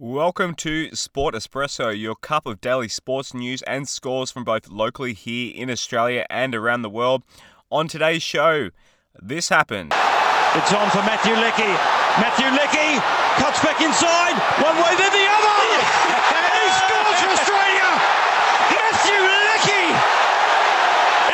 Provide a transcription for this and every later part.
Welcome to Sport Espresso, your cup of daily sports news and scores from both locally here in Australia and around the world. On today's show, this happened. It's on for Matthew Leckie. Matthew Leckie cuts back inside, one way then the other, and he scores for Australia. Matthew Leckie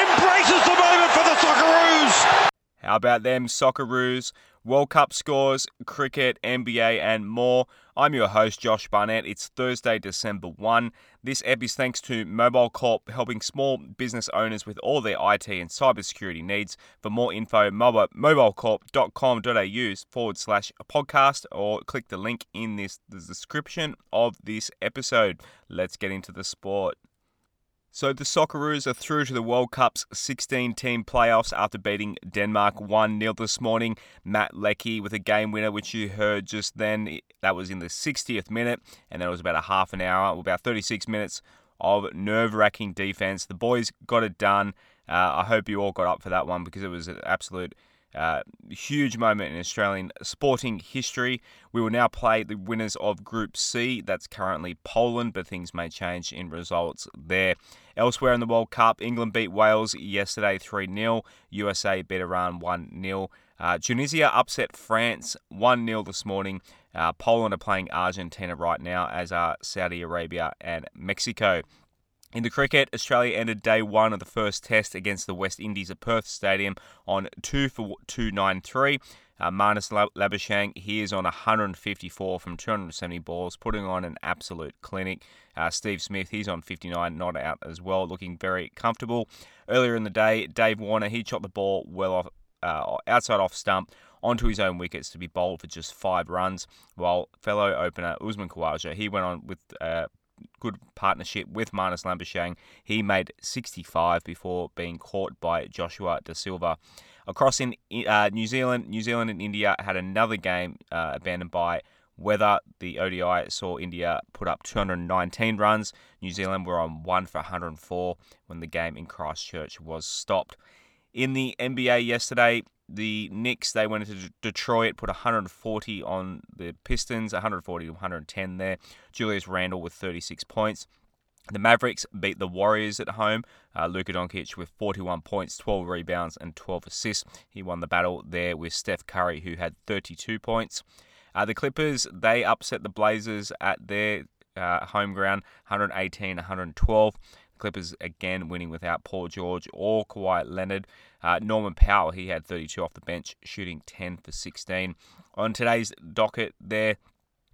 embraces the moment for the Socceroos. How about them Socceroos? World Cup scores, cricket, NBA, and more. I'm your host, Josh Barnett. It's Thursday, December 1. This ep is thanks to Mobile Corp, helping small business owners with all their IT and cybersecurity needs. For more info, mobile, mobilecorp.com.au forward slash podcast or click the link in this the description of this episode. Let's get into the sport. So the Socceroos are through to the World Cup's 16 team playoffs after beating Denmark 1 0 this morning. Matt Leckie with a game winner, which you heard just then. That was in the 60th minute, and then it was about a half an hour, about 36 minutes of nerve wracking defense. The boys got it done. Uh, I hope you all got up for that one because it was an absolute uh, huge moment in Australian sporting history. We will now play the winners of Group C. That's currently Poland, but things may change in results there. Elsewhere in the World Cup, England beat Wales yesterday 3 0. USA beat Iran 1 0. Uh, Tunisia upset France 1 0 this morning. Uh, Poland are playing Argentina right now, as are Saudi Arabia and Mexico. In the cricket, Australia ended day one of the first test against the West Indies at Perth Stadium on 2 for 293. Uh, Marnus he is on 154 from 270 balls, putting on an absolute clinic. Uh, Steve Smith, he's on 59, not out as well, looking very comfortable. Earlier in the day, Dave Warner, he shot the ball well off, uh, outside off stump onto his own wickets to be bowled for just five runs, while fellow opener Usman Khawaja, he went on with uh, good partnership with Marnus Labuschagne. He made 65 before being caught by Joshua Da Silva. Across in uh, New Zealand, New Zealand and India had another game uh, abandoned by weather. The ODI saw India put up 219 runs. New Zealand were on one for 104 when the game in Christchurch was stopped. In the NBA yesterday, the Knicks they went into Detroit, put 140 on the Pistons, 140 to 110 there. Julius Randle with 36 points. The Mavericks beat the Warriors at home. Uh, Luka Doncic with 41 points, 12 rebounds, and 12 assists. He won the battle there with Steph Curry, who had 32 points. Uh, the Clippers they upset the Blazers at their uh, home ground, 118 112. Clippers again winning without Paul George or Kawhi Leonard. Uh, Norman Powell, he had 32 off the bench, shooting 10 for 16. On today's docket, there,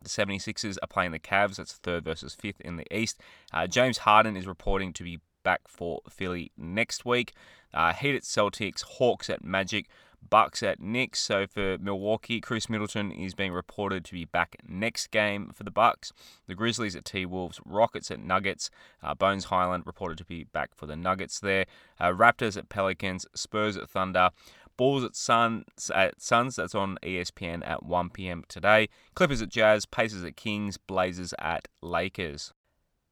the 76ers are playing the Cavs. That's third versus fifth in the East. Uh, James Harden is reporting to be back for Philly next week. Uh, Heat at Celtics, Hawks at Magic. Bucks at Knicks. So for Milwaukee, Khris Middleton is being reported to be back next game for the Bucks. The Grizzlies at T Wolves, Rockets at Nuggets. Uh, Bones Hyland reported to be back for the Nuggets there. Uh, Raptors at Pelicans, Spurs at Thunder. Bulls at Suns at Suns. That's on ESPN at 1 p.m. today. Clippers at Jazz, Pacers at Kings, Blazers at Lakers.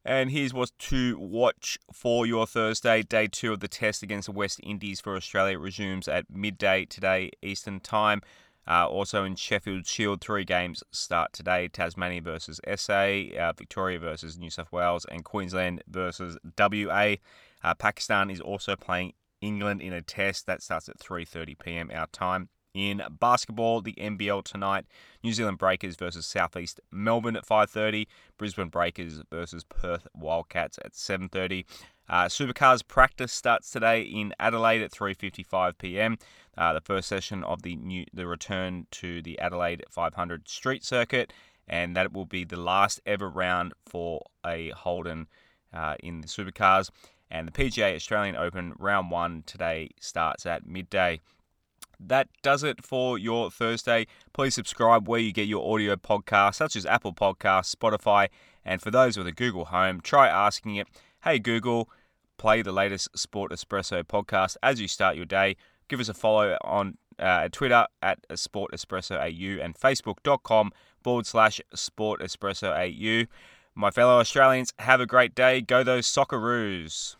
And here's what to watch for your Thursday. Day two of the test against the West Indies for Australia resumes at midday today, Eastern Time. Uh, also in Sheffield Shield, three games start today Tasmania versus SA, uh, Victoria versus New South Wales, and Queensland versus WA. Uh, Pakistan is also playing England in a test that starts at 3:30 p.m. our time. In basketball, the NBL tonight, New Zealand Breakers versus Southeast Melbourne at 5:30, Brisbane Breakers versus Perth Wildcats at 7:30. Uh, Supercars practice starts today in Adelaide at 3:55 p.m. Uh, the first session of the new the return to the Adelaide 500 Street Circuit, and that will be the last ever round for a Holden uh, in the Supercars. And the PGA Australian Open round one today starts at midday that does it for your Thursday. Please subscribe where you get your audio podcasts, such as Apple Podcasts, Spotify, and for those with a Google Home, try asking it, Hey Google, play the latest Sport Espresso podcast as you start your day. Give us a follow on uh, Twitter at Sport Espresso AU and Facebook.com forward slash Sport Espresso AU. My fellow Australians, have a great day. Go those Socceroos.